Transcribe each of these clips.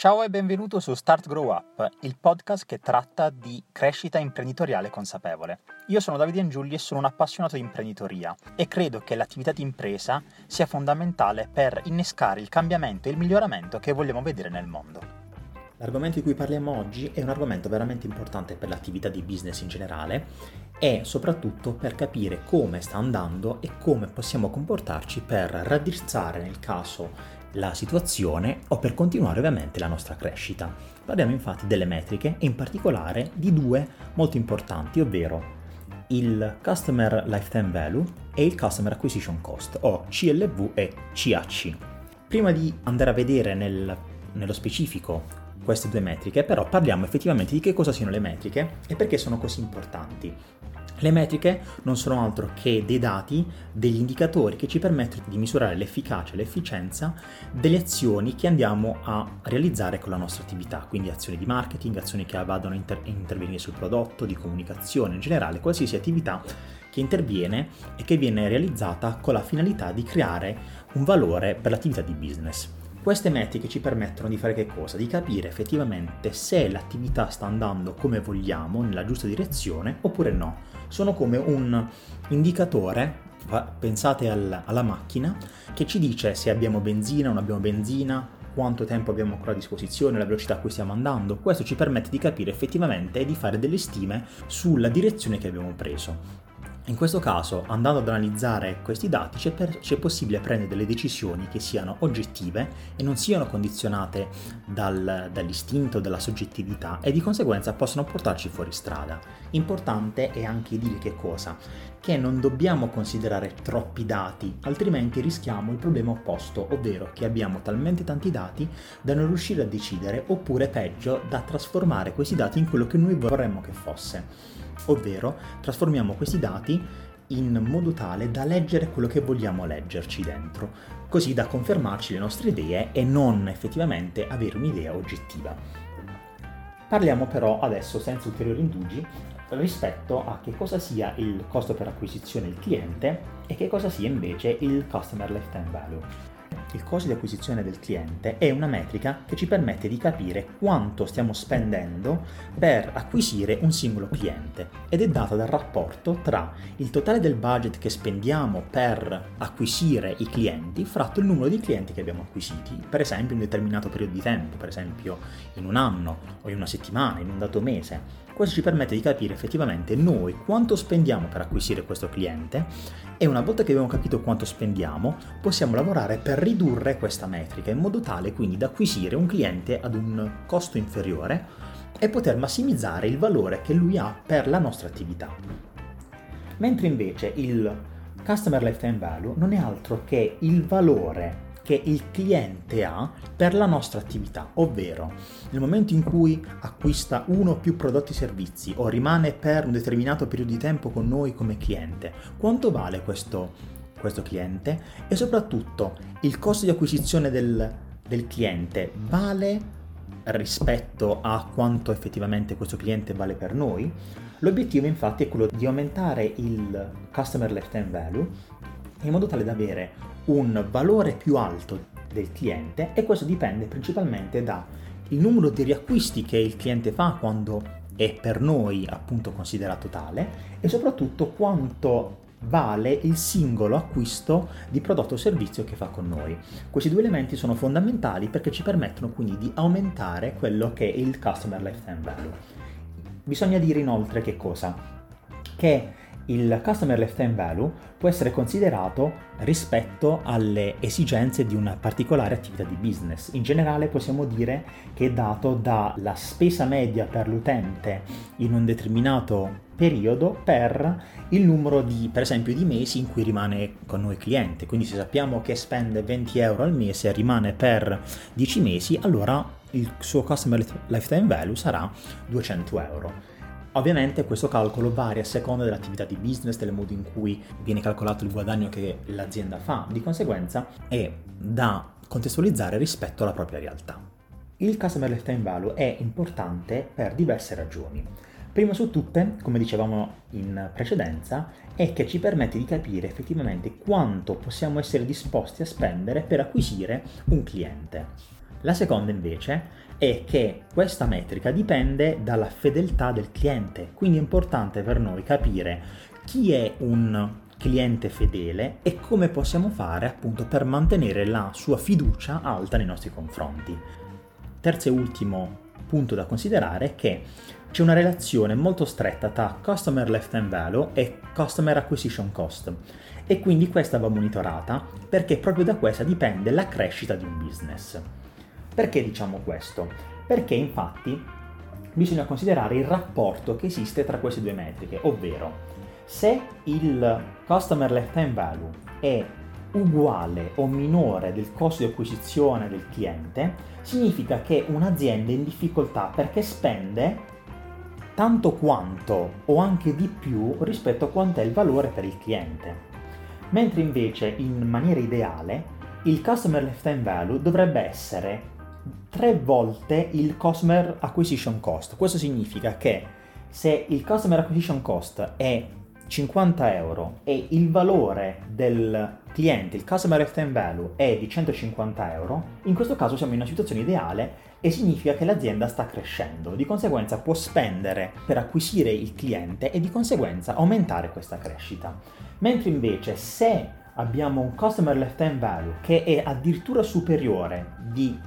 Ciao e benvenuto su Start Grow Up, il podcast che tratta di crescita imprenditoriale consapevole. Io sono Davide Angiulli e sono un appassionato di imprenditoria e credo che l'attività di impresa sia fondamentale per innescare il cambiamento e il miglioramento che vogliamo vedere nel mondo. L'argomento di cui parliamo oggi è un argomento veramente importante per l'attività di business in generale e soprattutto per capire come sta andando e come possiamo comportarci per raddrizzare nel caso la situazione o per continuare ovviamente la nostra crescita. Parliamo infatti delle metriche e in particolare di due molto importanti, ovvero il Customer Lifetime Value e il Customer Acquisition Cost, o CLV e CAC. Prima di andare a vedere nel, nello specifico queste due metriche, però parliamo effettivamente di che cosa siano le metriche e perché sono così importanti. Le metriche non sono altro che dei dati, degli indicatori che ci permettono di misurare l'efficacia e l'efficienza delle azioni che andiamo a realizzare con la nostra attività, quindi azioni di marketing, azioni che vadano a inter- intervenire sul prodotto, di comunicazione in generale, qualsiasi attività che interviene e che viene realizzata con la finalità di creare un valore per l'attività di business. Queste metriche ci permettono di fare che cosa? Di capire effettivamente se l'attività sta andando come vogliamo, nella giusta direzione, oppure no. Sono come un indicatore, pensate al, alla macchina, che ci dice se abbiamo benzina o non abbiamo benzina, quanto tempo abbiamo ancora a disposizione, la velocità a cui stiamo andando. Questo ci permette di capire effettivamente e di fare delle stime sulla direzione che abbiamo preso. In questo caso, andando ad analizzare questi dati, c'è, per, c'è, possibile prendere delle decisioni che siano oggettive e non siano condizionate dal, dall'istinto, dalla soggettività e di conseguenza possono portarci fuori strada. Importante è anche dire che cosa? Che non dobbiamo considerare troppi dati, altrimenti rischiamo il problema opposto, ovvero che abbiamo talmente tanti dati da non riuscire a decidere, oppure peggio, da trasformare questi dati in quello che noi vorremmo che fosse ovvero trasformiamo questi dati in modo tale da leggere quello che vogliamo leggerci dentro, così da confermarci le nostre idee e non effettivamente avere un'idea oggettiva. Parliamo però adesso senza ulteriori indugi rispetto a che cosa sia il costo per acquisizione del cliente e che cosa sia invece il Customer Lifetime Value il costo di acquisizione del cliente è una metrica che ci permette di capire quanto stiamo spendendo per acquisire un singolo cliente ed è data dal rapporto tra il totale del budget che spendiamo per acquisire i clienti fratto il numero di clienti che abbiamo acquisiti, per esempio in un determinato periodo di tempo, per esempio in un anno o in una settimana, in un dato mese. Questo ci permette di capire effettivamente noi quanto spendiamo per acquisire questo cliente e una volta che abbiamo capito quanto spendiamo possiamo lavorare per ridurre questa metrica in modo tale quindi da acquisire un cliente ad un costo inferiore e poter massimizzare il valore che lui ha per la nostra attività. Mentre invece il Customer Lifetime Value non è altro che il valore che il cliente ha per la nostra attività, ovvero nel momento in cui acquista uno o più prodotti e servizi o rimane per un determinato periodo di tempo con noi come cliente, quanto vale questo, questo cliente e soprattutto il costo di acquisizione del, del cliente vale rispetto a quanto effettivamente questo cliente vale per noi. L'obiettivo infatti è quello di aumentare il Customer Lifetime Value in modo tale da avere un valore più alto del cliente e questo dipende principalmente dal numero di riacquisti che il cliente fa quando è per noi appunto considerato tale e soprattutto quanto vale il singolo acquisto di prodotto o servizio che fa con noi. Questi due elementi sono fondamentali perché ci permettono quindi di aumentare quello che è il Customer Lifetime Value. Bisogna dire inoltre che cosa? Che il Customer Lifetime Value può essere considerato rispetto alle esigenze di una particolare attività di business. In generale possiamo dire che è dato dalla spesa media per l'utente in un determinato periodo per il numero di, per esempio, di mesi in cui rimane con noi cliente. Quindi se sappiamo che spende 20 euro al mese e rimane per 10 mesi, allora il suo Customer Lifetime Value sarà 200 euro. Ovviamente questo calcolo varia a seconda dell'attività di business, del modo in cui viene calcolato il guadagno che l'azienda fa, di conseguenza è da contestualizzare rispetto alla propria realtà. Il Customer Lifetime Value è importante per diverse ragioni. Prima su tutte, come dicevamo in precedenza, è che ci permette di capire effettivamente quanto possiamo essere disposti a spendere per acquisire un cliente. La seconda invece è che questa metrica dipende dalla fedeltà del cliente, quindi è importante per noi capire chi è un cliente fedele e come possiamo fare appunto per mantenere la sua fiducia alta nei nostri confronti. Terzo e ultimo punto da considerare è che c'è una relazione molto stretta tra Customer Lifetime Value e Customer Acquisition Cost e quindi questa va monitorata perché proprio da questa dipende la crescita di un business. Perché diciamo questo? Perché infatti bisogna considerare il rapporto che esiste tra queste due metriche, ovvero se il Customer Lifetime Value è uguale o minore del costo di acquisizione del cliente, significa che un'azienda è in difficoltà perché spende tanto quanto o anche di più rispetto a quanto è il valore per il cliente. Mentre invece in maniera ideale il Customer Lifetime Value dovrebbe essere tre volte il Customer Acquisition Cost. Questo significa che se il Customer Acquisition Cost è 50 euro e il valore del cliente, il customer lifetime value, è di 150 euro, in questo caso siamo in una situazione ideale e significa che l'azienda sta crescendo, di conseguenza può spendere per acquisire il cliente e di conseguenza aumentare questa crescita. Mentre invece se abbiamo un customer lifetime value che è addirittura superiore di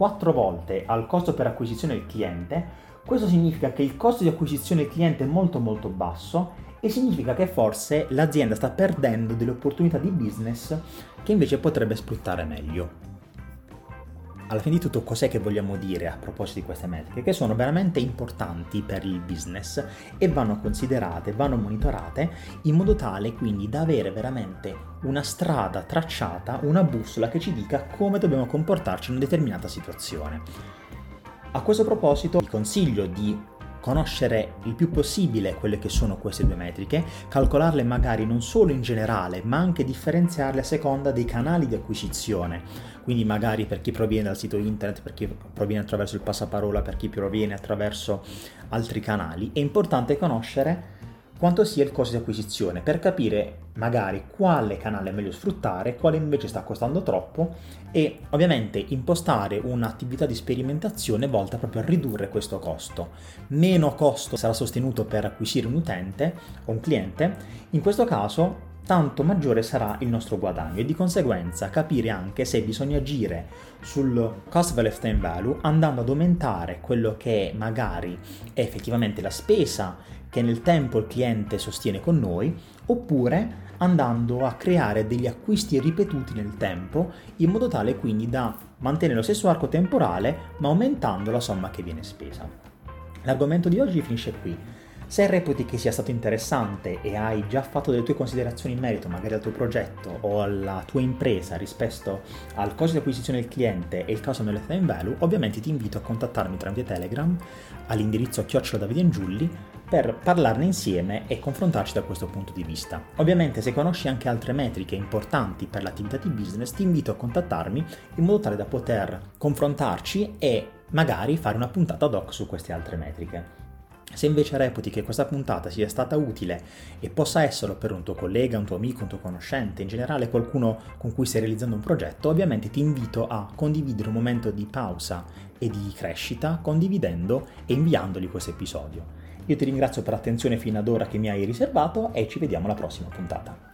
4 volte al costo per acquisizione del cliente, questo significa che il costo di acquisizione del cliente è molto molto basso e significa che forse l'azienda sta perdendo delle opportunità di business che invece potrebbe sfruttare meglio. Alla fine di tutto cos'è che vogliamo dire a proposito di queste metriche? Che sono veramente importanti per il business e vanno considerate, vanno monitorate in modo tale quindi da avere veramente una strada tracciata, una bussola che ci dica come dobbiamo comportarci in una determinata situazione. A questo proposito vi consiglio di conoscere il più possibile quelle che sono queste due metriche, calcolarle magari non solo in generale, ma anche differenziarle a seconda dei canali di acquisizione. Quindi magari per chi proviene dal sito internet, per chi proviene attraverso il passaparola, per chi proviene attraverso altri canali. È importante conoscere quanto sia il costo di acquisizione per capire magari quale canale è meglio sfruttare, quale invece sta costando troppo e ovviamente impostare un'attività di sperimentazione volta proprio a ridurre questo costo. Meno costo sarà sostenuto per acquisire un utente o un cliente, in questo caso tanto maggiore sarà il nostro guadagno e di conseguenza capire anche se bisogna agire sul cost of lifetime value andando ad aumentare quello che magari è effettivamente la spesa che nel tempo il cliente sostiene con noi oppure andando a creare degli acquisti ripetuti nel tempo in modo tale quindi da mantenere lo stesso arco temporale ma aumentando la somma che viene spesa. L'argomento di oggi finisce qui. Se reputi che sia stato interessante e hai già fatto delle tue considerazioni in merito magari al tuo progetto o alla tua impresa rispetto al costo di acquisizione del cliente e il caso lifetime value, ovviamente ti invito a contattarmi tramite Telegram all'indirizzo chiocciola Giulli per parlarne insieme e confrontarci da questo punto di vista. Ovviamente se conosci anche altre metriche importanti per l'attività di business ti invito a contattarmi in modo tale da poter confrontarci e magari fare una puntata ad hoc su queste altre metriche. Se invece reputi che questa puntata sia stata utile e possa esserlo per un tuo collega, un tuo amico, un tuo conoscente, in generale qualcuno con cui stai realizzando un progetto, ovviamente ti invito a condividere un momento di pausa e di crescita condividendo e inviandogli questo episodio. Io ti ringrazio per l'attenzione fino ad ora che mi hai riservato e ci vediamo alla prossima puntata.